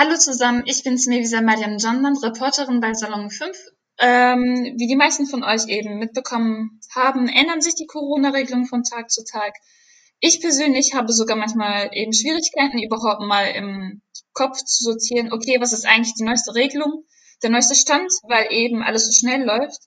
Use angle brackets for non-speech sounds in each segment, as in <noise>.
Hallo zusammen, ich bin Smevisa Mariam Jandan, Reporterin bei Salon 5. Ähm, wie die meisten von euch eben mitbekommen haben, ändern sich die Corona-Regelungen von Tag zu Tag. Ich persönlich habe sogar manchmal eben Schwierigkeiten, überhaupt mal im Kopf zu sortieren, okay, was ist eigentlich die neueste Regelung, der neueste Stand, weil eben alles so schnell läuft.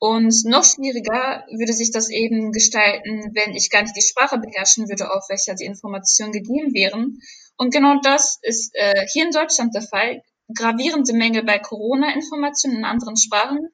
Und noch schwieriger würde sich das eben gestalten, wenn ich gar nicht die Sprache beherrschen würde, auf welcher die Informationen gegeben wären. Und genau das ist äh, hier in Deutschland der Fall. Gravierende Mängel bei Corona-Informationen in anderen Sprachen.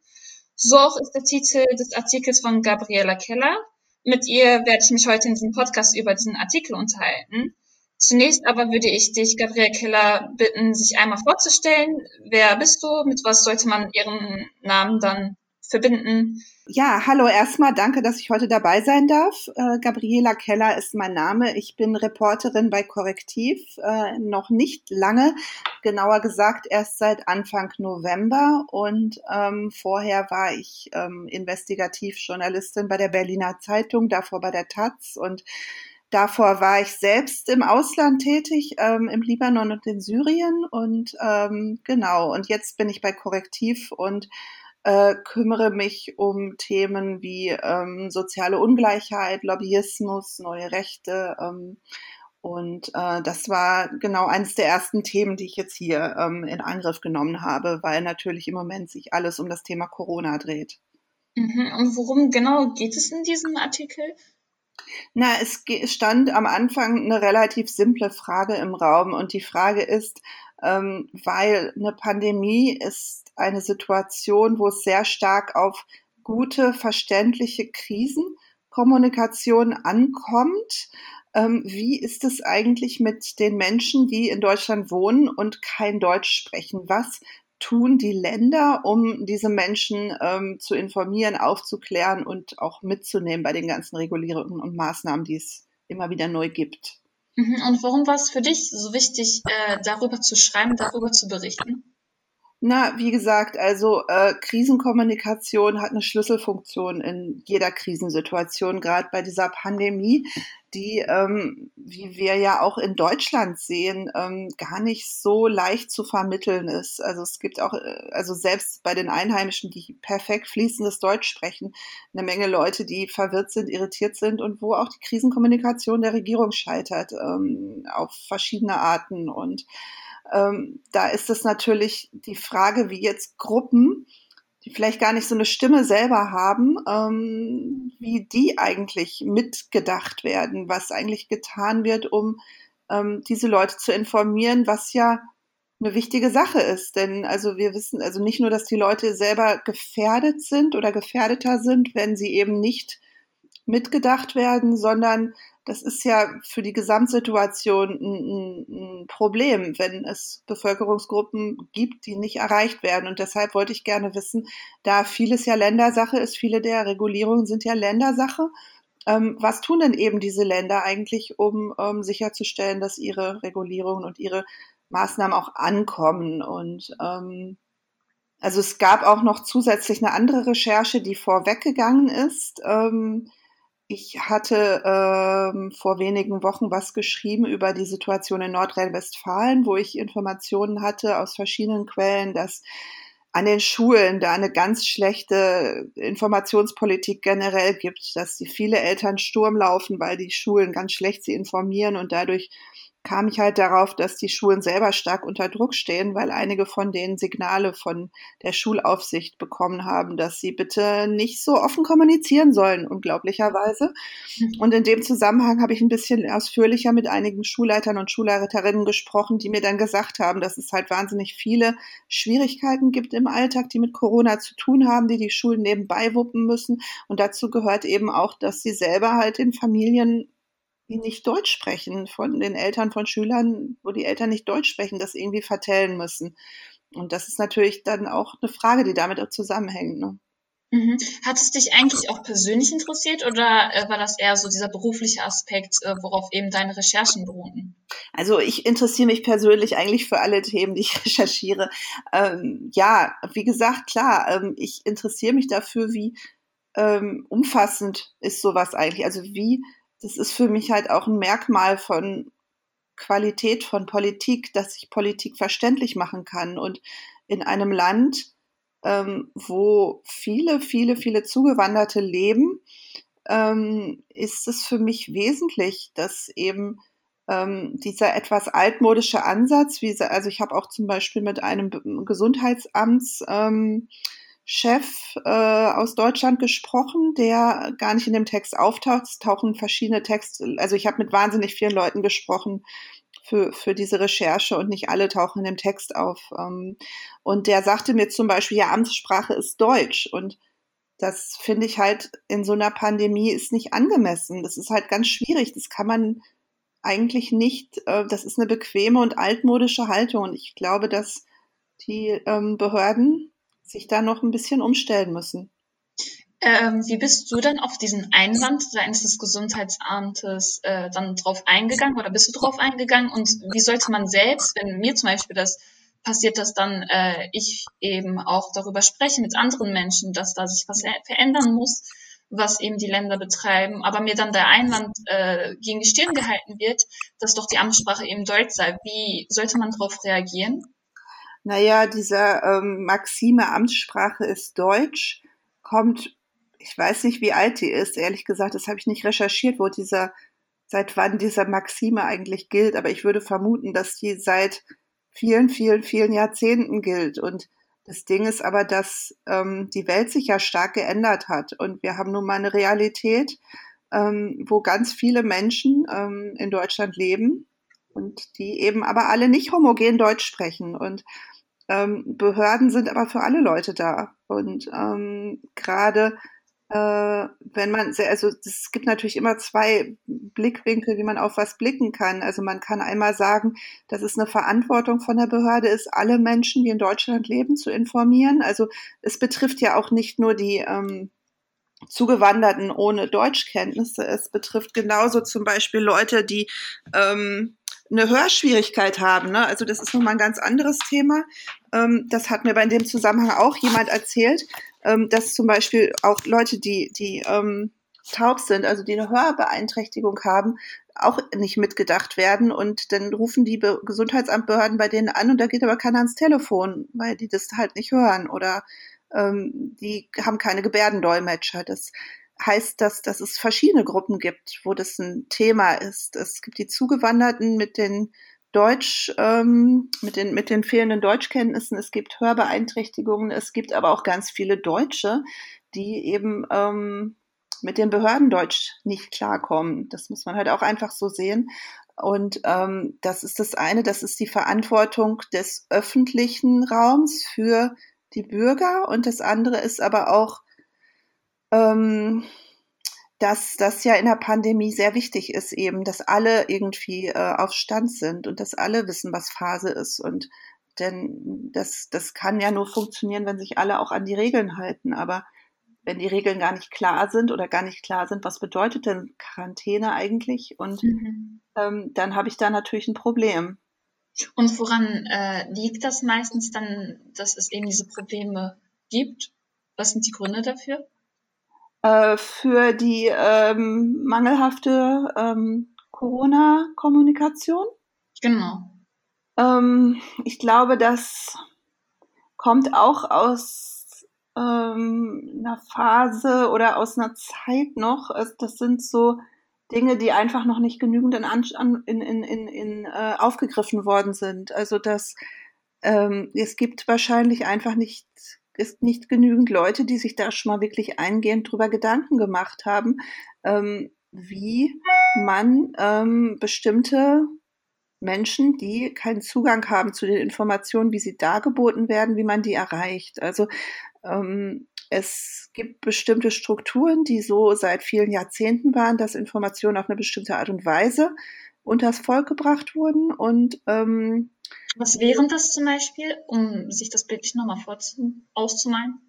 So auch ist der Titel des Artikels von Gabriela Keller. Mit ihr werde ich mich heute in diesem Podcast über diesen Artikel unterhalten. Zunächst aber würde ich dich, Gabriela Keller, bitten, sich einmal vorzustellen. Wer bist du? Mit was sollte man ihren Namen dann verbinden. Ja, hallo erstmal, danke, dass ich heute dabei sein darf. Äh, Gabriela Keller ist mein Name. Ich bin Reporterin bei Korrektiv, äh, noch nicht lange, genauer gesagt erst seit Anfang November und ähm, vorher war ich ähm, Investigativjournalistin bei der Berliner Zeitung, davor bei der Taz und Davor war ich selbst im Ausland tätig, ähm, im Libanon und in Syrien und ähm, genau, und jetzt bin ich bei Korrektiv und äh, kümmere mich um Themen wie ähm, soziale Ungleichheit, Lobbyismus, neue Rechte. Ähm, und äh, das war genau eines der ersten Themen, die ich jetzt hier ähm, in Angriff genommen habe, weil natürlich im Moment sich alles um das Thema Corona dreht. Mhm. Und worum genau geht es in diesem Artikel? Na, es stand am Anfang eine relativ simple Frage im Raum und die Frage ist, ähm, weil eine Pandemie ist eine Situation, wo es sehr stark auf gute, verständliche Krisenkommunikation ankommt. Ähm, wie ist es eigentlich mit den Menschen, die in Deutschland wohnen und kein Deutsch sprechen? Was tun die Länder, um diese Menschen ähm, zu informieren, aufzuklären und auch mitzunehmen bei den ganzen Regulierungen und Maßnahmen, die es immer wieder neu gibt? Mhm. Und warum war es für dich so wichtig, äh, darüber zu schreiben, darüber zu berichten? Na, wie gesagt, also äh, Krisenkommunikation hat eine Schlüsselfunktion in jeder Krisensituation, gerade bei dieser Pandemie, die, ähm, wie wir ja auch in Deutschland sehen, ähm, gar nicht so leicht zu vermitteln ist. Also es gibt auch, äh, also selbst bei den Einheimischen, die perfekt fließendes Deutsch sprechen, eine Menge Leute, die verwirrt sind, irritiert sind und wo auch die Krisenkommunikation der Regierung scheitert ähm, auf verschiedene Arten und ähm, da ist es natürlich die Frage, wie jetzt Gruppen, die vielleicht gar nicht so eine Stimme selber haben, ähm, wie die eigentlich mitgedacht werden, was eigentlich getan wird, um ähm, diese Leute zu informieren, was ja eine wichtige Sache ist. Denn also wir wissen also nicht nur, dass die Leute selber gefährdet sind oder gefährdeter sind, wenn sie eben nicht mitgedacht werden, sondern das ist ja für die Gesamtsituation ein, ein, Problem, wenn es Bevölkerungsgruppen gibt, die nicht erreicht werden. Und deshalb wollte ich gerne wissen, da vieles ja Ländersache ist, viele der Regulierungen sind ja Ländersache. Ähm, was tun denn eben diese Länder eigentlich, um um sicherzustellen, dass ihre Regulierungen und ihre Maßnahmen auch ankommen? Und ähm, also es gab auch noch zusätzlich eine andere Recherche, die vorweggegangen ist. Ähm, ich hatte ähm, vor wenigen Wochen was geschrieben über die Situation in Nordrhein-Westfalen, wo ich Informationen hatte aus verschiedenen Quellen, dass an den Schulen da eine ganz schlechte Informationspolitik generell gibt, dass die viele Eltern Sturm laufen, weil die Schulen ganz schlecht sie informieren und dadurch kam ich halt darauf, dass die Schulen selber stark unter Druck stehen, weil einige von denen Signale von der Schulaufsicht bekommen haben, dass sie bitte nicht so offen kommunizieren sollen, unglaublicherweise. Mhm. Und in dem Zusammenhang habe ich ein bisschen ausführlicher mit einigen Schulleitern und Schulleiterinnen gesprochen, die mir dann gesagt haben, dass es halt wahnsinnig viele Schwierigkeiten gibt im Alltag, die mit Corona zu tun haben, die die Schulen nebenbei wuppen müssen. Und dazu gehört eben auch, dass sie selber halt in Familien die nicht Deutsch sprechen, von den Eltern von Schülern, wo die Eltern nicht Deutsch sprechen, das irgendwie vertellen müssen. Und das ist natürlich dann auch eine Frage, die damit auch zusammenhängt. Ne? Mhm. Hat es dich eigentlich auch persönlich interessiert oder äh, war das eher so dieser berufliche Aspekt, äh, worauf eben deine Recherchen beruhten? Also ich interessiere mich persönlich eigentlich für alle Themen, die ich <laughs> recherchiere. Ähm, ja, wie gesagt, klar, ähm, ich interessiere mich dafür, wie ähm, umfassend ist sowas eigentlich. Also wie das ist für mich halt auch ein Merkmal von Qualität von Politik, dass ich Politik verständlich machen kann. Und in einem Land, ähm, wo viele, viele, viele Zugewanderte leben, ähm, ist es für mich wesentlich, dass eben ähm, dieser etwas altmodische Ansatz, wie, also ich habe auch zum Beispiel mit einem Gesundheitsamts ähm, Chef äh, aus Deutschland gesprochen, der gar nicht in dem Text auftaucht. Es tauchen verschiedene Texte, also ich habe mit wahnsinnig vielen Leuten gesprochen für, für diese Recherche und nicht alle tauchen in dem Text auf. Ähm, und der sagte mir zum Beispiel, ja, Amtssprache ist Deutsch. Und das finde ich halt in so einer Pandemie ist nicht angemessen. Das ist halt ganz schwierig. Das kann man eigentlich nicht, äh, das ist eine bequeme und altmodische Haltung. Und ich glaube, dass die ähm, Behörden sich da noch ein bisschen umstellen müssen. Ähm, wie bist du denn auf diesen Einwand seitens des Gesundheitsamtes äh, dann drauf eingegangen oder bist du drauf eingegangen und wie sollte man selbst, wenn mir zum Beispiel das passiert, dass dann äh, ich eben auch darüber spreche mit anderen Menschen, dass da sich was verändern muss, was eben die Länder betreiben, aber mir dann der Einwand äh, gegen die Stirn gehalten wird, dass doch die Amtssprache eben Deutsch sei. Wie sollte man darauf reagieren? Naja, dieser ähm, Maxime Amtssprache ist Deutsch kommt, ich weiß nicht, wie alt die ist, ehrlich gesagt, das habe ich nicht recherchiert, wo dieser, seit wann dieser Maxime eigentlich gilt, aber ich würde vermuten, dass die seit vielen, vielen, vielen Jahrzehnten gilt. Und das Ding ist aber, dass ähm, die Welt sich ja stark geändert hat und wir haben nun mal eine Realität, ähm, wo ganz viele Menschen ähm, in Deutschland leben und die eben aber alle nicht homogen Deutsch sprechen. Und ähm, Behörden sind aber für alle Leute da. Und ähm, gerade äh, wenn man, sehr, also es gibt natürlich immer zwei Blickwinkel, wie man auf was blicken kann. Also man kann einmal sagen, dass es eine Verantwortung von der Behörde ist, alle Menschen, die in Deutschland leben, zu informieren. Also es betrifft ja auch nicht nur die ähm, Zugewanderten ohne Deutschkenntnisse. Es betrifft genauso zum Beispiel Leute, die ähm, eine Hörschwierigkeit haben. Ne? Also das ist nochmal ein ganz anderes Thema. Ähm, das hat mir bei dem Zusammenhang auch jemand erzählt, ähm, dass zum Beispiel auch Leute, die, die ähm, taub sind, also die eine Hörbeeinträchtigung haben, auch nicht mitgedacht werden. Und dann rufen die Be Gesundheitsamtbehörden bei denen an und da geht aber keiner ans Telefon, weil die das halt nicht hören oder ähm, die haben keine Gebärdendolmetscher. Das heißt das, dass es verschiedene Gruppen gibt, wo das ein Thema ist. Es gibt die Zugewanderten mit den Deutsch, ähm, mit, den, mit den fehlenden Deutschkenntnissen, es gibt Hörbeeinträchtigungen, es gibt aber auch ganz viele Deutsche, die eben ähm, mit dem Behördendeutsch nicht klarkommen. Das muss man halt auch einfach so sehen. Und ähm, das ist das eine, das ist die Verantwortung des öffentlichen Raums für die Bürger. Und das andere ist aber auch ähm, dass das ja in der Pandemie sehr wichtig ist, eben, dass alle irgendwie äh, auf Stand sind und dass alle wissen, was Phase ist. Und denn das, das kann ja nur funktionieren, wenn sich alle auch an die Regeln halten. Aber wenn die Regeln gar nicht klar sind oder gar nicht klar sind, was bedeutet denn Quarantäne eigentlich? Und mhm. ähm, dann habe ich da natürlich ein Problem. Und woran äh, liegt das meistens dann, dass es eben diese Probleme gibt? Was sind die Gründe dafür? Äh, für die ähm, mangelhafte ähm, Corona-Kommunikation. Genau. Ähm, ich glaube, das kommt auch aus ähm, einer Phase oder aus einer Zeit noch. Das sind so Dinge, die einfach noch nicht genügend in, in, in, in, äh, aufgegriffen worden sind. Also dass ähm, es gibt wahrscheinlich einfach nicht ist nicht genügend Leute, die sich da schon mal wirklich eingehend drüber Gedanken gemacht haben, ähm, wie man ähm, bestimmte Menschen, die keinen Zugang haben zu den Informationen, wie sie dargeboten werden, wie man die erreicht. Also ähm, es gibt bestimmte Strukturen, die so seit vielen Jahrzehnten waren, dass Informationen auf eine bestimmte Art und Weise unters Volk gebracht wurden und ähm, was wären das zum Beispiel, um sich das bildlich nochmal auszumalen?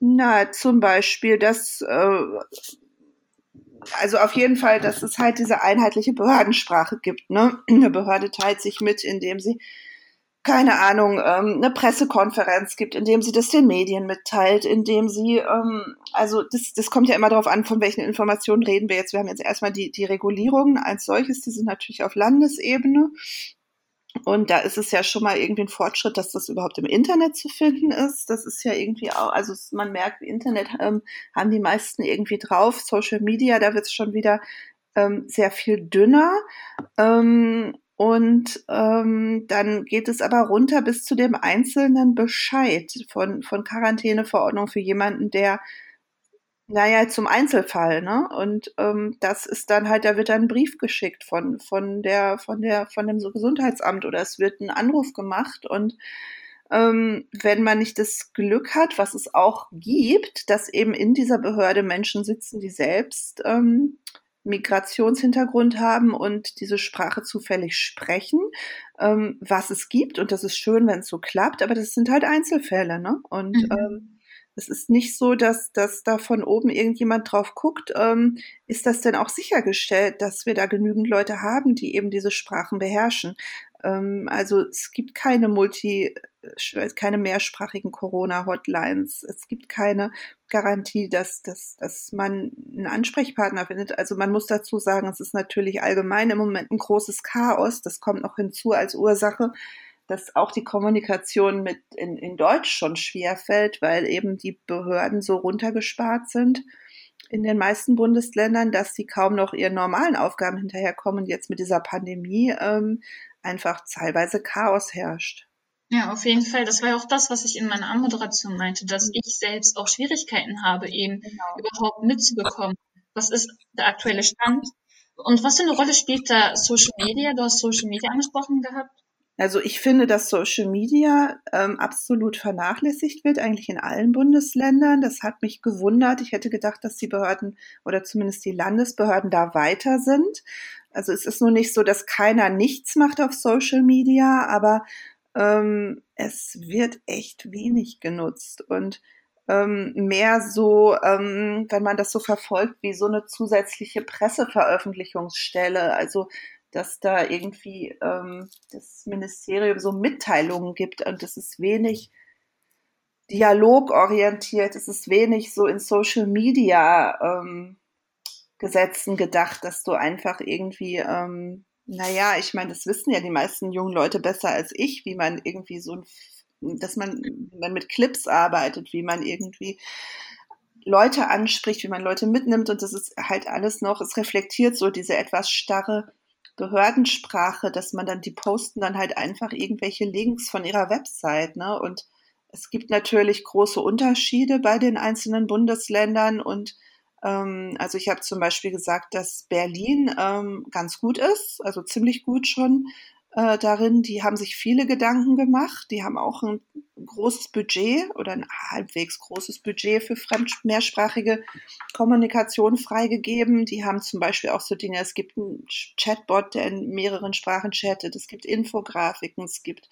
Na, zum Beispiel, dass, äh, also auf jeden Fall, dass es halt diese einheitliche Behördensprache gibt. Ne? Eine Behörde teilt sich mit, indem sie keine Ahnung, ähm, eine Pressekonferenz gibt, in dem sie das den Medien mitteilt, in dem sie, ähm, also das, das kommt ja immer darauf an, von welchen Informationen reden wir jetzt. Wir haben jetzt erstmal die, die Regulierungen als solches, die sind natürlich auf Landesebene. Und da ist es ja schon mal irgendwie ein Fortschritt, dass das überhaupt im Internet zu finden ist. Das ist ja irgendwie auch, also man merkt, Internet ähm, haben die meisten irgendwie drauf. Social Media, da wird es schon wieder ähm, sehr viel dünner. Ähm, und ähm, dann geht es aber runter bis zu dem einzelnen Bescheid von, von Quarantäneverordnung für jemanden, der, naja, zum Einzelfall, ne? Und ähm, das ist dann halt, da wird dann ein Brief geschickt von, von der, von der, von dem Gesundheitsamt oder es wird ein Anruf gemacht und ähm, wenn man nicht das Glück hat, was es auch gibt, dass eben in dieser Behörde Menschen sitzen, die selbst ähm, Migrationshintergrund haben und diese Sprache zufällig sprechen, ähm, was es gibt. Und das ist schön, wenn es so klappt, aber das sind halt Einzelfälle. Ne? Und mhm. ähm, es ist nicht so, dass, dass da von oben irgendjemand drauf guckt. Ähm, ist das denn auch sichergestellt, dass wir da genügend Leute haben, die eben diese Sprachen beherrschen? Ähm, also es gibt keine Multi, keine mehrsprachigen Corona-Hotlines. Es gibt keine Garantie, dass, dass, dass man einen Ansprechpartner findet. Also man muss dazu sagen, es ist natürlich allgemein im Moment ein großes Chaos. Das kommt noch hinzu als Ursache, dass auch die Kommunikation mit in, in Deutsch schon schwer fällt, weil eben die Behörden so runtergespart sind in den meisten Bundesländern, dass sie kaum noch ihren normalen Aufgaben hinterherkommen. Jetzt mit dieser Pandemie ähm, einfach teilweise Chaos herrscht. Ja, auf jeden Fall. Das war ja auch das, was ich in meiner Anmoderation meinte, dass ich selbst auch Schwierigkeiten habe, eben genau. überhaupt mitzubekommen. Was ist der aktuelle Stand? Und was für eine Rolle spielt da Social Media? Du hast Social Media angesprochen gehabt. Also ich finde, dass Social Media ähm, absolut vernachlässigt wird, eigentlich in allen Bundesländern. Das hat mich gewundert. Ich hätte gedacht, dass die Behörden oder zumindest die Landesbehörden da weiter sind. Also es ist nur nicht so, dass keiner nichts macht auf Social Media, aber ähm, es wird echt wenig genutzt und ähm, mehr so, ähm, wenn man das so verfolgt, wie so eine zusätzliche Presseveröffentlichungsstelle, also dass da irgendwie ähm, das Ministerium so Mitteilungen gibt und es ist wenig dialogorientiert, es ist wenig so in Social Media ähm, Gesetzen gedacht, dass du einfach irgendwie, ähm, naja, ich meine, das wissen ja die meisten jungen Leute besser als ich, wie man irgendwie so dass man, man mit Clips arbeitet, wie man irgendwie Leute anspricht, wie man Leute mitnimmt und das ist halt alles noch, es reflektiert so diese etwas starre Behördensprache, dass man dann, die posten dann halt einfach irgendwelche Links von ihrer Website, ne? Und es gibt natürlich große Unterschiede bei den einzelnen Bundesländern und also ich habe zum Beispiel gesagt, dass Berlin ähm, ganz gut ist, also ziemlich gut schon äh, darin. Die haben sich viele Gedanken gemacht. Die haben auch ein großes Budget oder ein halbwegs großes Budget für fremd mehrsprachige Kommunikation freigegeben. Die haben zum Beispiel auch so Dinge, es gibt einen Chatbot, der in mehreren Sprachen chattet, es gibt Infografiken, es gibt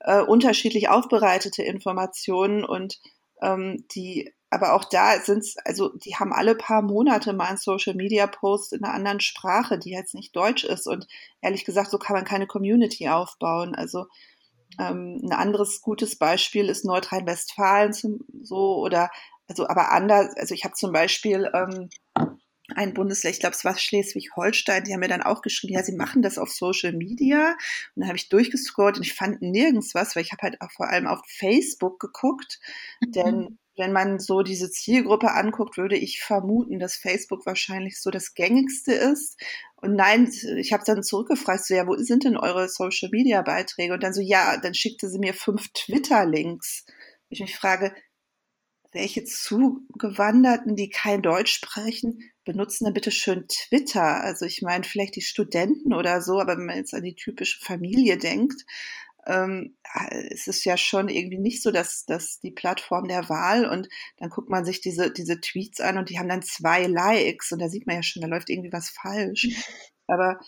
äh, unterschiedlich aufbereitete Informationen und ähm, die aber auch da sind also die haben alle paar Monate mal einen Social Media Post in einer anderen Sprache, die jetzt nicht Deutsch ist. Und ehrlich gesagt, so kann man keine Community aufbauen. Also ähm, ein anderes gutes Beispiel ist Nordrhein-Westfalen so oder also aber anders. Also ich habe zum Beispiel ähm, ein Bundesland, ich glaube, es war Schleswig-Holstein, die haben mir dann auch geschrieben, ja, sie machen das auf Social Media. Und dann habe ich durchgescrollt und ich fand nirgends was, weil ich habe halt auch vor allem auf Facebook geguckt, denn wenn man so diese Zielgruppe anguckt, würde ich vermuten, dass Facebook wahrscheinlich so das gängigste ist. Und nein, ich habe dann zurückgefragt, so ja, wo sind denn eure Social Media Beiträge? Und dann so, ja, dann schickte sie mir fünf Twitter-Links. Ich mich frage, welche Zugewanderten, die kein Deutsch sprechen, benutzen dann bitte schön Twitter? Also ich meine, vielleicht die Studenten oder so, aber wenn man jetzt an die typische Familie denkt, ähm, es ist ja schon irgendwie nicht so, dass, dass die Plattform der Wahl und dann guckt man sich diese, diese Tweets an und die haben dann zwei Likes und da sieht man ja schon, da läuft irgendwie was falsch. Aber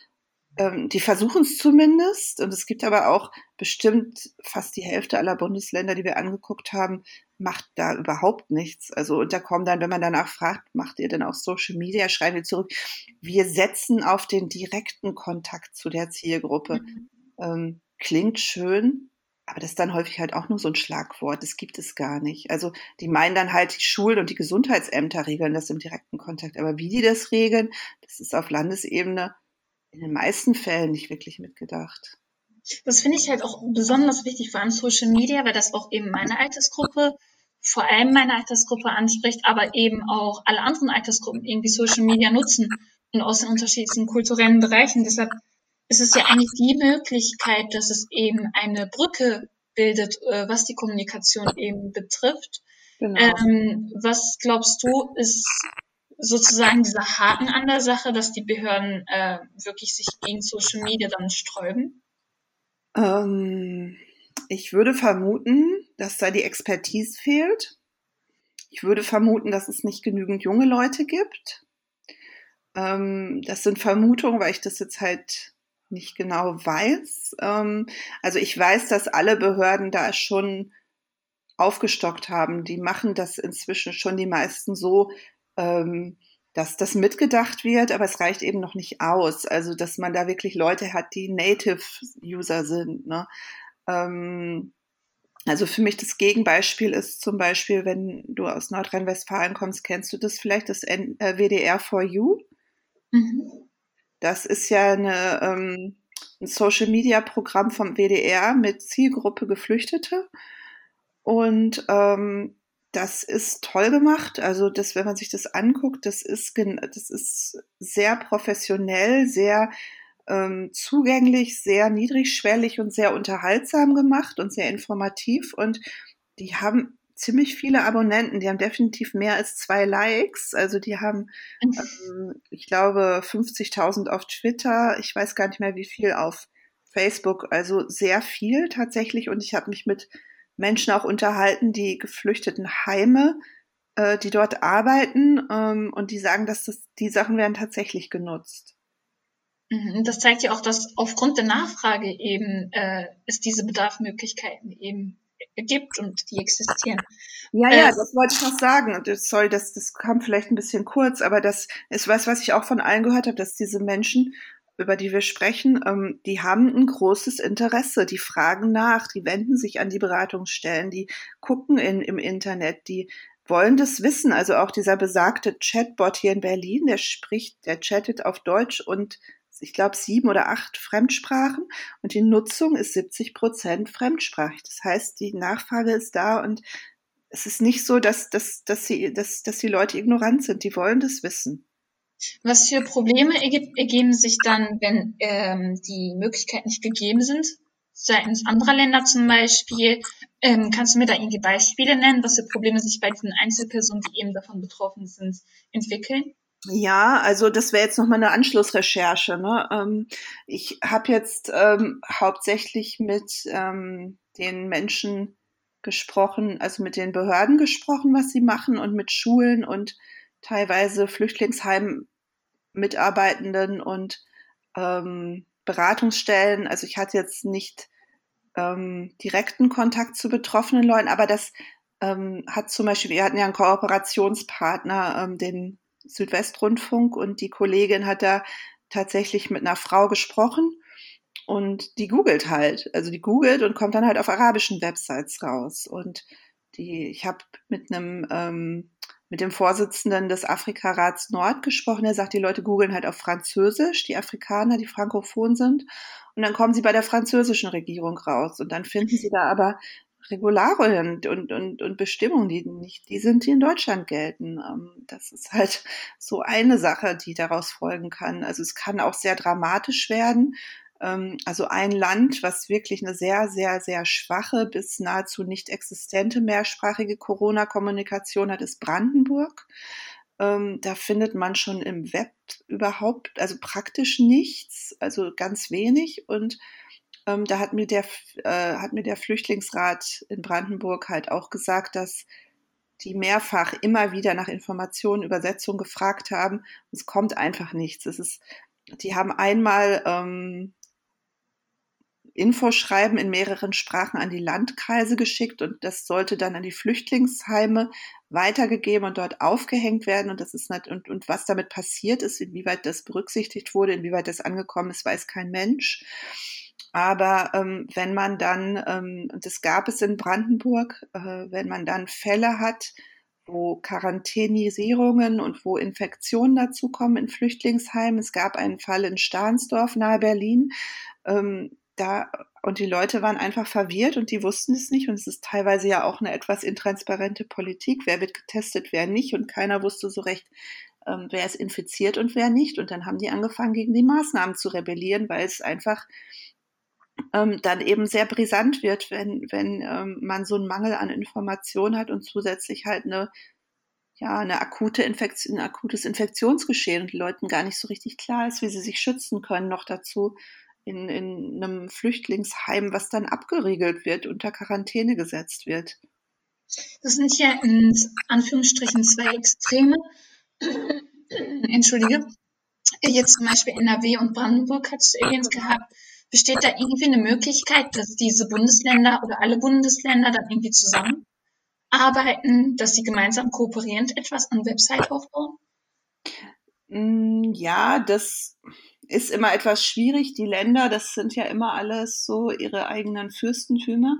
ähm, die versuchen es zumindest und es gibt aber auch bestimmt fast die Hälfte aller Bundesländer, die wir angeguckt haben, macht da überhaupt nichts. Also und da kommen dann, wenn man danach fragt, macht ihr denn auch Social Media, schreiben wir zurück, wir setzen auf den direkten Kontakt zu der Zielgruppe. Mhm. Ähm, klingt schön, aber das ist dann häufig halt auch nur so ein Schlagwort. Das gibt es gar nicht. Also die meinen dann halt, die Schulen und die Gesundheitsämter regeln das im direkten Kontakt. Aber wie die das regeln, das ist auf Landesebene in den meisten Fällen nicht wirklich mitgedacht. Das finde ich halt auch besonders wichtig, vor allem Social Media, weil das auch eben meine Altersgruppe, vor allem meine Altersgruppe anspricht, aber eben auch alle anderen Altersgruppen irgendwie Social Media nutzen und aus den unterschiedlichen kulturellen Bereichen. Deshalb ist es ja eigentlich die Möglichkeit, dass es eben eine Brücke bildet, äh, was die Kommunikation eben betrifft. Genau. Ähm, was glaubst du, ist sozusagen dieser Haken an der Sache, dass die Behörden äh, wirklich sich gegen Social Media dann sträuben? Ähm, ich würde vermuten, dass da die Expertise fehlt. Ich würde vermuten, dass es nicht genügend junge Leute gibt. Ähm, das sind Vermutungen, weil ich das jetzt halt nicht genau weiß. Ähm, also ich weiß, dass alle Behörden da schon aufgestockt haben. Die machen das inzwischen schon die meisten so, ähm, dass das mitgedacht wird, aber es reicht eben noch nicht aus. Also dass man da wirklich Leute hat, die Native-User sind. Ne? Ähm, also für mich das Gegenbeispiel ist zum Beispiel, wenn du aus Nordrhein-Westfalen kommst, kennst du das vielleicht, das WDR 4U? Mhm. Das ist ja eine, ähm, ein Social-Media-Programm vom WDR mit Zielgruppe Geflüchtete. Und ähm, das ist toll gemacht. Also das, wenn man sich das anguckt, das ist, das ist sehr professionell, sehr ähm, zugänglich, sehr niedrigschwellig und sehr unterhaltsam gemacht und sehr informativ. Und die haben ziemlich viele Abonnenten. Die haben definitiv mehr als zwei Likes. Also die haben, <laughs> ähm, ich glaube, 50.000 auf Twitter. Ich weiß gar nicht mehr, wie viel auf Facebook. Also sehr viel tatsächlich. Und ich habe mich mit Menschen auch unterhalten, die geflüchteten Heime, äh, die dort arbeiten. Ähm, und die sagen, dass das, die Sachen werden tatsächlich genutzt. Mhm. Das zeigt ja auch, dass aufgrund der Nachfrage eben äh, es diese Bedarfsmöglichkeiten eben gibt und die existieren. Ja, ja, äh, das wollte ich noch sagen. Das soll, das, das kam vielleicht ein bisschen kurz, aber das ist was, was ich auch von allen gehört habe, dass diese Menschen, über die wir sprechen, ähm, die haben ein großes Interesse, die fragen nach, die wenden sich an die Beratungsstellen, die gucken in, im Internet, die wollen das wissen. Also auch dieser besagte Chatbot hier in Berlin, der spricht, der chattet auf Deutsch und ich glaube, sieben oder acht Fremdsprachen und die Nutzung ist 70 Prozent fremdsprachig. Das heißt, die Nachfrage ist da und es ist nicht so, dass, dass, dass, sie, dass, dass die Leute ignorant sind. Die wollen das wissen. Was für Probleme ergeben sich dann, wenn ähm, die Möglichkeiten nicht gegeben sind? Seitens anderer Länder zum Beispiel. Ähm, kannst du mir da irgendwie Beispiele nennen, was für Probleme sich bei diesen Einzelpersonen, die eben davon betroffen sind, entwickeln? Ja, also das wäre jetzt nochmal eine Anschlussrecherche. Ne? Ähm, ich habe jetzt ähm, hauptsächlich mit ähm, den Menschen gesprochen, also mit den Behörden gesprochen, was sie machen und mit Schulen und teilweise Flüchtlingsheim-Mitarbeitenden und ähm, Beratungsstellen. Also ich hatte jetzt nicht ähm, direkten Kontakt zu betroffenen Leuten, aber das ähm, hat zum Beispiel, wir hatten ja einen Kooperationspartner, den Südwestrundfunk und die Kollegin hat da tatsächlich mit einer Frau gesprochen und die googelt halt. Also die googelt und kommt dann halt auf arabischen Websites raus. Und die, ich habe mit einem ähm, mit dem Vorsitzenden des Afrikarats Nord gesprochen. Er sagt, die Leute googeln halt auf Französisch, die Afrikaner, die frankophon sind. Und dann kommen sie bei der französischen Regierung raus. Und dann finden sie da aber Regularien und, und, und Bestimmungen, die nicht, die sind, die in Deutschland gelten. Ähm, das ist halt <laughs> so eine Sache, die daraus folgen kann. Also es kann auch sehr dramatisch werden. Ähm, also ein Land, was wirklich eine sehr, sehr, sehr schwache bis nahezu nicht existente mehrsprachige Corona-Kommunikation hat, ist Brandenburg. Ähm, da findet man schon im Web überhaupt, also praktisch nichts, also ganz wenig und ähm, da hat mir, der, äh, hat mir der Flüchtlingsrat in Brandenburg halt auch gesagt, dass die mehrfach immer wieder nach Informationen, Übersetzungen gefragt haben. Es kommt einfach nichts. Es ist, die haben einmal ähm, Infoschreiben in mehreren Sprachen an die Landkreise geschickt und das sollte dann an die Flüchtlingsheime weitergegeben und dort aufgehängt werden. Und das ist nicht, und, und was damit passiert ist, inwieweit das berücksichtigt wurde, inwieweit das angekommen ist, weiß kein Mensch. Aber ähm, wenn man dann, ähm, das gab es in Brandenburg, äh, wenn man dann Fälle hat, wo Quarantänisierungen und wo Infektionen dazukommen in Flüchtlingsheimen. Es gab einen Fall in Stahnsdorf nahe Berlin. Ähm, da, und die Leute waren einfach verwirrt und die wussten es nicht. Und es ist teilweise ja auch eine etwas intransparente Politik. Wer wird getestet, wer nicht. Und keiner wusste so recht, ähm, wer ist infiziert und wer nicht. Und dann haben die angefangen, gegen die Maßnahmen zu rebellieren, weil es einfach ähm, dann eben sehr brisant wird, wenn, wenn ähm, man so einen Mangel an Informationen hat und zusätzlich halt eine, ja, eine akute Infektion, ein akutes Infektionsgeschehen und Leuten gar nicht so richtig klar ist, wie sie sich schützen können, noch dazu in, in einem Flüchtlingsheim, was dann abgeriegelt wird, unter Quarantäne gesetzt wird. Das sind ja in Anführungsstrichen zwei Extreme. Entschuldige. Jetzt zum Beispiel NRW und Brandenburg hat es erwähnt gehabt. Besteht da irgendwie eine Möglichkeit, dass diese Bundesländer oder alle Bundesländer dann irgendwie zusammenarbeiten, dass sie gemeinsam kooperierend etwas an Website aufbauen? Mm, ja, das ist immer etwas schwierig. Die Länder, das sind ja immer alles so ihre eigenen Fürstentümer.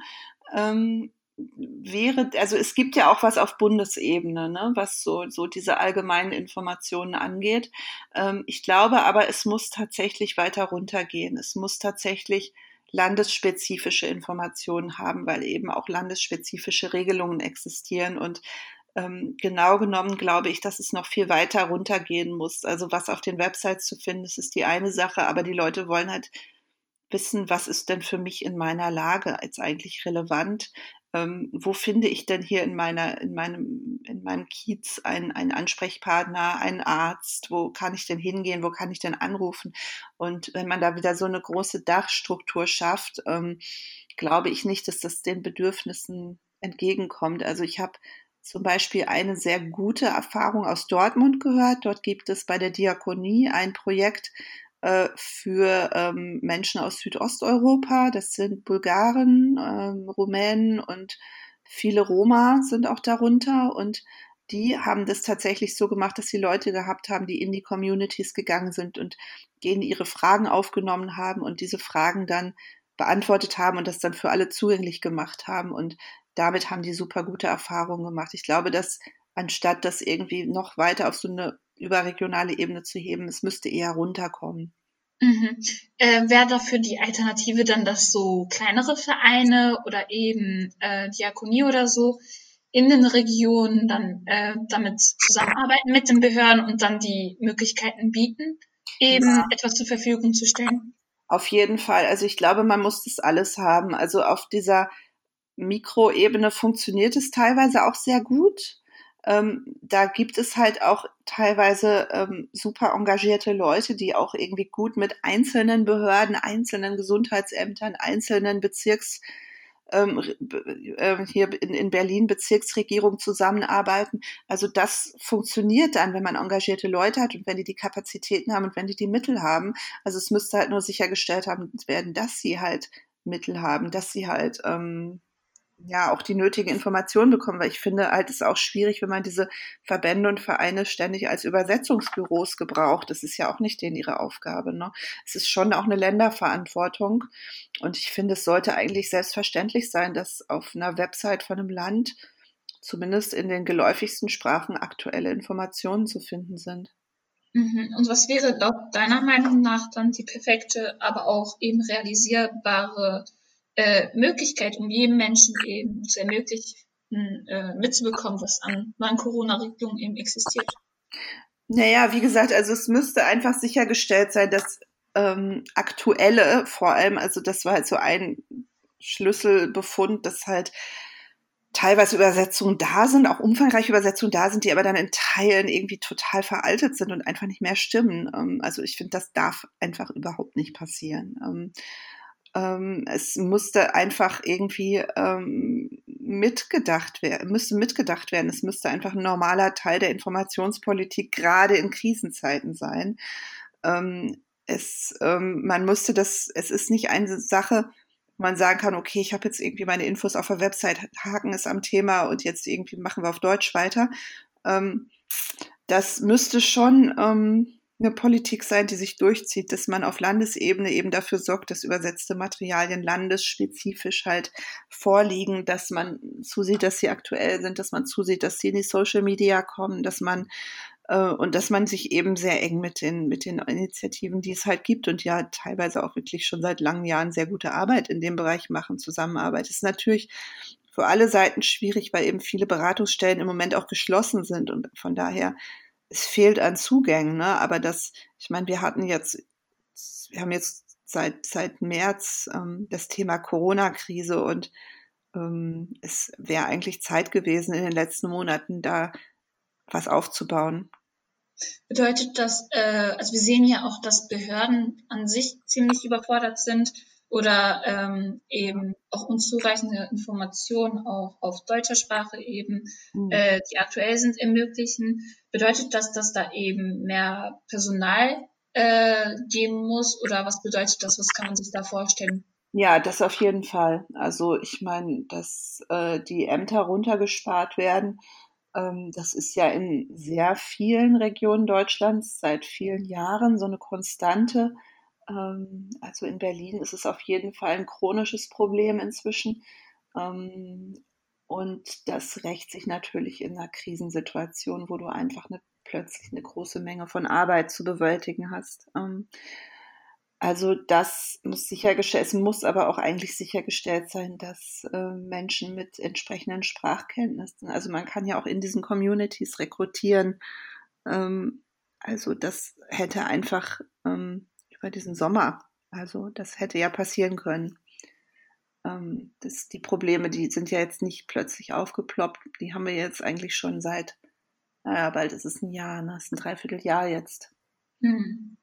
Ähm, wäre, also es gibt ja auch was auf Bundesebene, ne, was so, so diese allgemeinen Informationen angeht. Ähm, ich glaube aber, es muss tatsächlich weiter runtergehen. Es muss tatsächlich landesspezifische Informationen haben, weil eben auch landesspezifische Regelungen existieren und ähm, genau genommen glaube ich, dass es noch viel weiter runtergehen muss. Also was auf den Websites zu finden ist, ist die eine Sache, aber die Leute wollen halt wissen, was ist denn für mich in meiner Lage jetzt eigentlich relevant? Ähm, wo finde ich denn hier in meiner, in meinem, in meinem Kiez einen, einen Ansprechpartner, einen Arzt, wo kann ich denn hingehen, wo kann ich denn anrufen? Und wenn man da wieder so eine große Dachstruktur schafft, ähm, glaube ich nicht, dass das den Bedürfnissen entgegenkommt. Also ich habe zum Beispiel eine sehr gute Erfahrung aus Dortmund gehört. Dort gibt es bei der Diakonie ein Projekt, äh, für ähm, Menschen aus Südosteuropa. Das sind Bulgaren, ähm, Rumänen und viele Roma sind auch darunter. Und die haben das tatsächlich so gemacht, dass sie Leute gehabt haben, die in die Communities gegangen sind und denen ihre Fragen aufgenommen haben und diese Fragen dann beantwortet haben und das dann für alle zugänglich gemacht haben. Und damit haben die super gute Erfahrungen gemacht. Ich glaube, dass anstatt das irgendwie noch weiter auf so eine überregionale Ebene zu heben. Es müsste eher runterkommen. Mhm. Äh, Wäre dafür die Alternative dann, dass so kleinere Vereine oder eben äh, Diakonie oder so in den Regionen dann äh, damit zusammenarbeiten mit den Behörden und dann die Möglichkeiten bieten, eben ja. etwas zur Verfügung zu stellen? Auf jeden Fall. Also ich glaube, man muss das alles haben. Also auf dieser Mikroebene funktioniert es teilweise auch sehr gut. Ähm, da gibt es halt auch teilweise ähm, super engagierte Leute, die auch irgendwie gut mit einzelnen Behörden, einzelnen Gesundheitsämtern, einzelnen Bezirks ähm, äh, hier in, in Berlin Bezirksregierung zusammenarbeiten. Also das funktioniert dann, wenn man engagierte Leute hat und wenn die die Kapazitäten haben und wenn die die Mittel haben. Also es müsste halt nur sichergestellt haben werden, dass sie halt Mittel haben, dass sie halt ähm, ja auch die nötigen Informationen bekommen, weil ich finde halt es ist auch schwierig, wenn man diese Verbände und Vereine ständig als Übersetzungsbüros gebraucht. Das ist ja auch nicht denen ihre Aufgabe. Ne? Es ist schon auch eine Länderverantwortung und ich finde, es sollte eigentlich selbstverständlich sein, dass auf einer Website von einem Land zumindest in den geläufigsten Sprachen aktuelle Informationen zu finden sind. Mhm. Und was wäre laut deiner Meinung nach dann die perfekte, aber auch eben realisierbare äh, Möglichkeit, um jedem Menschen eben zu ermöglichen, äh, mitzubekommen, was an neuen Corona-Regelungen eben existiert. Naja, wie gesagt, also es müsste einfach sichergestellt sein, dass ähm, aktuelle vor allem, also das war halt so ein Schlüsselbefund, dass halt teilweise Übersetzungen da sind, auch umfangreiche Übersetzungen da sind, die aber dann in Teilen irgendwie total veraltet sind und einfach nicht mehr stimmen. Ähm, also ich finde, das darf einfach überhaupt nicht passieren. Ähm, es musste einfach irgendwie ähm, mitgedacht werden, müsste mitgedacht werden. Es müsste einfach ein normaler Teil der Informationspolitik gerade in Krisenzeiten sein. Ähm, es, ähm, man musste das, es ist nicht eine Sache, wo man sagen kann, okay, ich habe jetzt irgendwie meine Infos auf der Website, Haken ist am Thema und jetzt irgendwie machen wir auf Deutsch weiter. Ähm, das müsste schon ähm, eine Politik sein, die sich durchzieht, dass man auf Landesebene eben dafür sorgt, dass übersetzte Materialien landesspezifisch halt vorliegen, dass man zusieht, dass sie aktuell sind, dass man zusieht, dass sie in die Social Media kommen, dass man äh, und dass man sich eben sehr eng mit den mit den Initiativen, die es halt gibt und ja teilweise auch wirklich schon seit langen Jahren sehr gute Arbeit in dem Bereich machen, zusammenarbeitet. Das ist natürlich für alle Seiten schwierig, weil eben viele Beratungsstellen im Moment auch geschlossen sind und von daher es fehlt an Zugängen, ne? Aber das, ich meine, wir hatten jetzt, wir haben jetzt seit seit März ähm, das Thema Corona-Krise und ähm, es wäre eigentlich Zeit gewesen, in den letzten Monaten da was aufzubauen. Bedeutet das, äh, also wir sehen ja auch, dass Behörden an sich ziemlich überfordert sind oder ähm, eben auch unzureichende Informationen auch auf deutscher Sprache eben, mhm. äh, die aktuell sind, ermöglichen. Bedeutet das, dass da eben mehr Personal äh, geben muss oder was bedeutet das? Was kann man sich da vorstellen? Ja, das auf jeden Fall. Also ich meine, dass äh, die Ämter runtergespart werden, ähm, das ist ja in sehr vielen Regionen Deutschlands seit vielen Jahren so eine Konstante. Ähm, also in Berlin ist es auf jeden Fall ein chronisches Problem inzwischen. Ähm, und das rächt sich natürlich in einer Krisensituation, wo du einfach eine, plötzlich eine große Menge von Arbeit zu bewältigen hast. Ähm, also das muss sichergestellt, es muss aber auch eigentlich sichergestellt sein, dass äh, Menschen mit entsprechenden Sprachkenntnissen, also man kann ja auch in diesen Communities rekrutieren. Ähm, also das hätte einfach ähm, über diesen Sommer. Also das hätte ja passieren können. Ähm, das, die Probleme, die sind ja jetzt nicht plötzlich aufgeploppt. Die haben wir jetzt eigentlich schon seit, naja, bald ist es ein Jahr, ne? es ist ein Dreivierteljahr jetzt. Hm.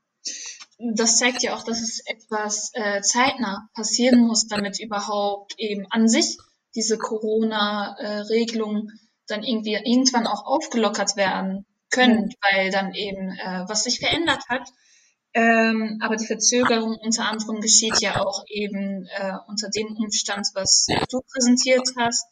Das zeigt ja auch, dass es etwas äh, zeitnah passieren muss, damit überhaupt eben an sich diese Corona-Regelungen äh, dann irgendwie irgendwann auch aufgelockert werden können, weil dann eben äh, was sich verändert hat ähm, aber die Verzögerung unter anderem geschieht ja auch eben äh, unter dem Umstand, was du präsentiert hast,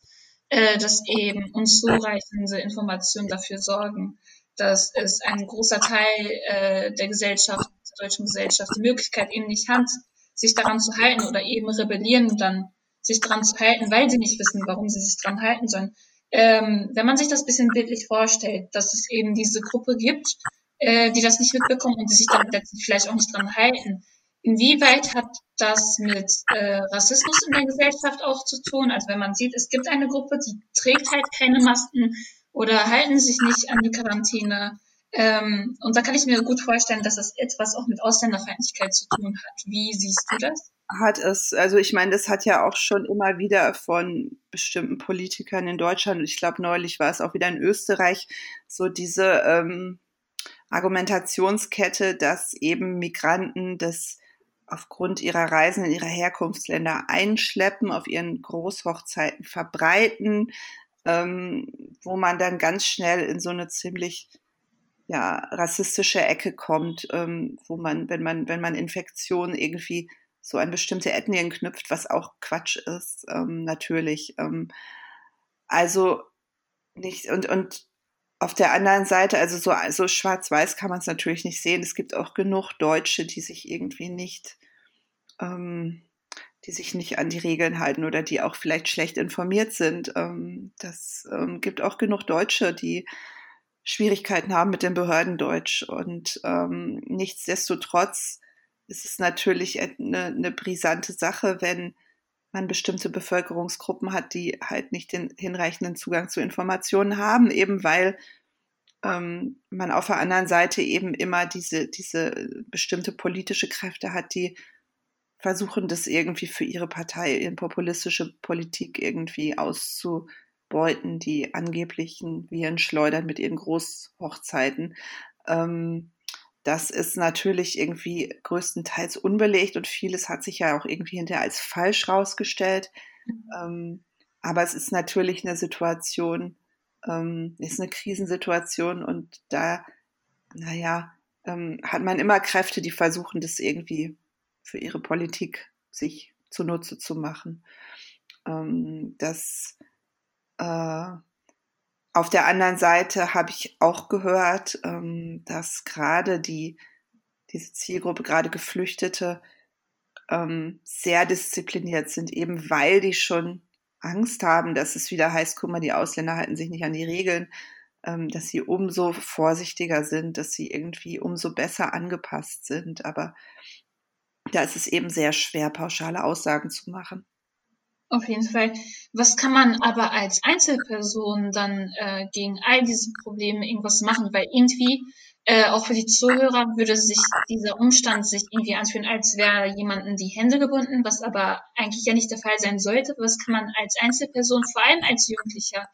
äh, dass eben unzureichende Informationen dafür sorgen, dass es ein großer Teil äh, der Gesellschaft, der deutschen Gesellschaft, die Möglichkeit eben nicht hat, sich daran zu halten oder eben rebellieren dann sich daran zu halten, weil sie nicht wissen, warum sie sich daran halten sollen. Ähm, wenn man sich das bisschen bildlich vorstellt, dass es eben diese Gruppe gibt, äh, die das nicht mitbekommen und die sich dann letztlich vielleicht auch nicht dran halten. Inwieweit hat das mit äh, Rassismus in der Gesellschaft auch zu tun? Also wenn man sieht, es gibt eine Gruppe, die trägt halt keine Masken oder halten sich nicht an die Quarantäne. Ähm, und da kann ich mir gut vorstellen, dass das etwas auch mit Ausländerfeindlichkeit zu tun hat. Wie siehst du das? Hat es, also ich meine, das hat ja auch schon immer wieder von bestimmten Politikern in Deutschland, ich glaube neulich war es auch wieder in Österreich, so diese ähm, Argumentationskette, dass eben Migranten das aufgrund ihrer Reisen in ihre Herkunftsländer einschleppen, auf ihren Großhochzeiten verbreiten, ähm, wo man dann ganz schnell in so eine ziemlich ja, rassistische Ecke kommt, ähm, wo man, wenn man, wenn man Infektionen irgendwie so an bestimmte Ethnien knüpft, was auch Quatsch ist, ähm, natürlich. Ähm, also nicht, und, und auf der anderen Seite, also so, so schwarz-weiß kann man es natürlich nicht sehen. Es gibt auch genug Deutsche, die sich irgendwie nicht, ähm, die sich nicht an die Regeln halten oder die auch vielleicht schlecht informiert sind. Ähm, das ähm, gibt auch genug Deutsche, die Schwierigkeiten haben mit dem Behördendeutsch. Und ähm, nichtsdestotrotz ist es natürlich eine, eine brisante Sache, wenn man bestimmte Bevölkerungsgruppen hat, die halt nicht den hinreichenden Zugang zu Informationen haben, eben weil ähm, man auf der anderen Seite eben immer diese, diese bestimmte politische Kräfte hat, die versuchen, das irgendwie für ihre Partei, ihre populistische Politik irgendwie auszubeuten, die angeblichen Viren schleudern mit ihren Großhochzeiten. Ähm, das ist natürlich irgendwie größtenteils unbelegt und vieles hat sich ja auch irgendwie hinterher als falsch rausgestellt. Mhm. Ähm, aber es ist natürlich eine Situation, ähm, ist eine Krisensituation und da, naja, ähm, hat man immer Kräfte, die versuchen, das irgendwie für ihre Politik sich zunutze zu machen. Das äh, auf der anderen Seite habe ich auch gehört, ähm, dass gerade die diese Zielgruppe, gerade Geflüchtete, ähm, sehr diszipliniert sind, eben weil die schon Angst haben, dass es wieder heißt, guck mal, die Ausländer halten sich nicht an die Regeln, ähm, dass sie umso vorsichtiger sind, dass sie irgendwie umso besser angepasst sind. Aber da ist es eben sehr schwer, pauschale Aussagen zu machen. Auf jeden Fall. Was kann man aber als Einzelperson dann äh, gegen all diese Probleme irgendwas machen? Weil irgendwie, äh, auch für die Zuhörer, würde sich dieser Umstand sich irgendwie anfühlen, als wäre jemandem die Hände gebunden, was aber eigentlich ja nicht der Fall sein sollte. Was kann man als Einzelperson, vor allem als Jugendlicher,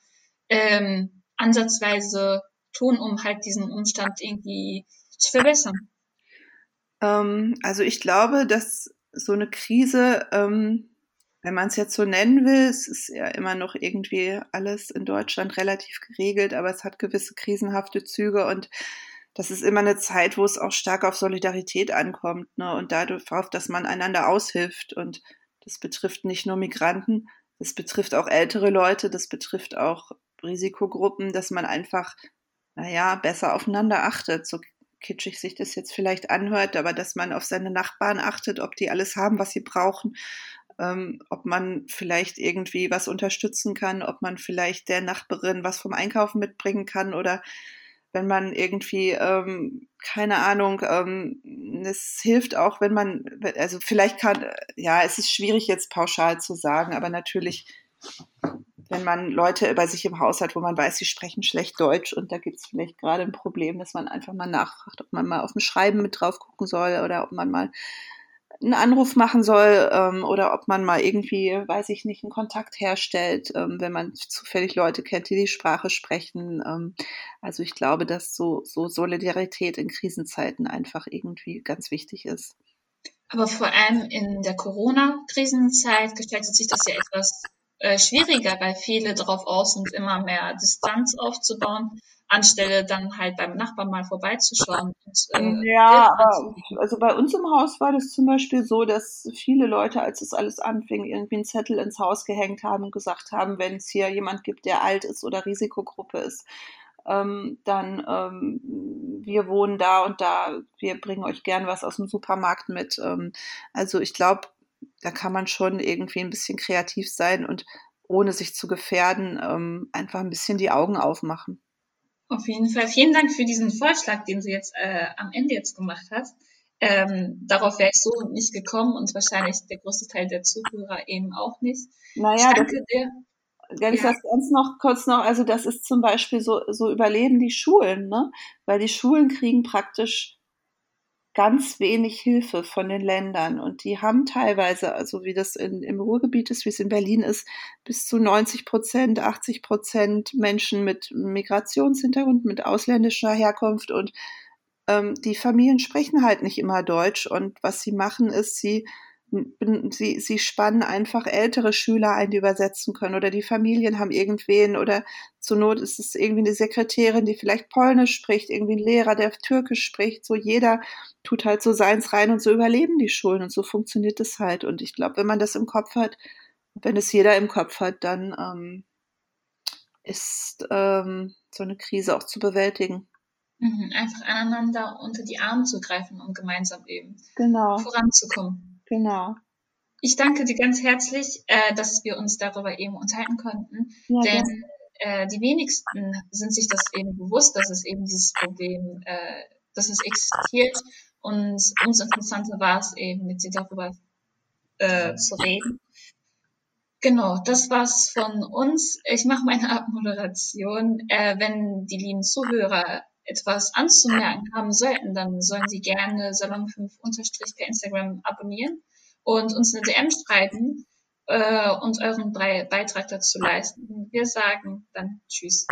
ähm, ansatzweise tun, um halt diesen Umstand irgendwie zu verbessern? Ähm, also ich glaube, dass so eine Krise, ähm, wenn man es jetzt so nennen will, es ist ja immer noch irgendwie alles in Deutschland relativ geregelt, aber es hat gewisse krisenhafte Züge und das ist immer eine Zeit, wo es auch stark auf Solidarität ankommt ne? und darauf, dass man einander aushilft. Und das betrifft nicht nur Migranten, das betrifft auch ältere Leute, das betrifft auch Risikogruppen, dass man einfach, naja, besser aufeinander achtet. So kitschig sich das jetzt vielleicht anhört, aber dass man auf seine Nachbarn achtet, ob die alles haben, was sie brauchen, ähm, ob man vielleicht irgendwie was unterstützen kann, ob man vielleicht der Nachbarin was vom Einkaufen mitbringen kann oder wenn man irgendwie, ähm, keine Ahnung, ähm, es hilft auch, wenn man, also vielleicht kann, ja, es ist schwierig jetzt pauschal zu sagen, aber natürlich wenn man Leute bei sich im Haus hat, wo man weiß, sie sprechen schlecht Deutsch und da gibt es vielleicht gerade ein Problem, dass man einfach mal nachfragt, ob man mal auf dem Schreiben mit drauf gucken soll oder ob man mal einen Anruf machen soll ähm, oder ob man mal irgendwie, weiß ich nicht, einen Kontakt herstellt, ähm, wenn man zufällig Leute kennt, die die Sprache sprechen. Ähm, also ich glaube, dass so, so Solidarität in Krisenzeiten einfach irgendwie ganz wichtig ist. Aber vor allem in der Corona-Krisenzeit gestaltet sich das ja etwas äh, schwieriger, weil viele darauf aus sind, immer mehr Distanz aufzubauen, anstelle dann halt beim Nachbarn mal vorbeizuschauen. Und, äh, ja, also bei uns im Haus war das zum Beispiel so, dass viele Leute, als es alles anfing, irgendwie einen Zettel ins Haus gehängt haben und gesagt haben, wenn es hier jemand gibt, der alt ist oder Risikogruppe ist, ähm, dann ähm, wir wohnen da und da, wir bringen euch gern was aus dem Supermarkt mit. Ähm, also ich glaube, da kann man schon irgendwie ein bisschen kreativ sein und ohne sich zu gefährden, ähm, einfach ein bisschen die Augen aufmachen. Auf jeden Fall. Vielen Dank für diesen Vorschlag, den du jetzt äh, am Ende jetzt gemacht hast. Ähm, darauf wäre ich so nicht gekommen und wahrscheinlich der größte Teil der Zuhörer eben auch nicht. Naja, ich danke dir. Wenn ich ja. das ganz noch kurz noch, also das ist zum Beispiel so, so überleben die Schulen, ne? Weil die Schulen kriegen praktisch ganz wenig Hilfe von den Ländern. Und die haben teilweise, also wie das in, im Ruhrgebiet ist, wie es in Berlin ist, bis zu 90 Prozent, 80 Prozent Menschen mit Migrationshintergrund, mit ausländischer Herkunft. Und ähm, die Familien sprechen halt nicht immer Deutsch. Und was sie machen, ist, sie sie, sie spannen einfach ältere Schüler ein, die übersetzen können oder die Familien haben irgendwen oder zur Not ist es irgendwie eine Sekretärin, die vielleicht Polnisch spricht, irgendwie ein Lehrer, der Türkisch spricht, so jeder tut halt so seins rein und so überleben die Schulen und so funktioniert es halt und ich glaube, wenn man das im Kopf hat, wenn es jeder im Kopf hat, dann ähm, ist ähm, so eine Krise auch zu bewältigen. Mhm, einfach aneinander unter die Arme zu greifen, um gemeinsam eben genau. voranzukommen. Genau. Ich danke dir ganz herzlich, äh, dass wir uns darüber eben unterhalten konnten. Ja, denn äh, die wenigsten sind sich das eben bewusst, dass es eben dieses Problem, äh, dass es existiert. Und umso interessanter war es eben, mit dir darüber äh, zu reden. Genau, das war's von uns. Ich mache meine Abmoderation. Äh, wenn die lieben Zuhörer etwas anzumerken haben sollten, dann sollen Sie gerne Salon5 unterstrich per Instagram abonnieren und uns eine DM schreiben äh, und euren Beitrag dazu leisten. Wir sagen dann Tschüss.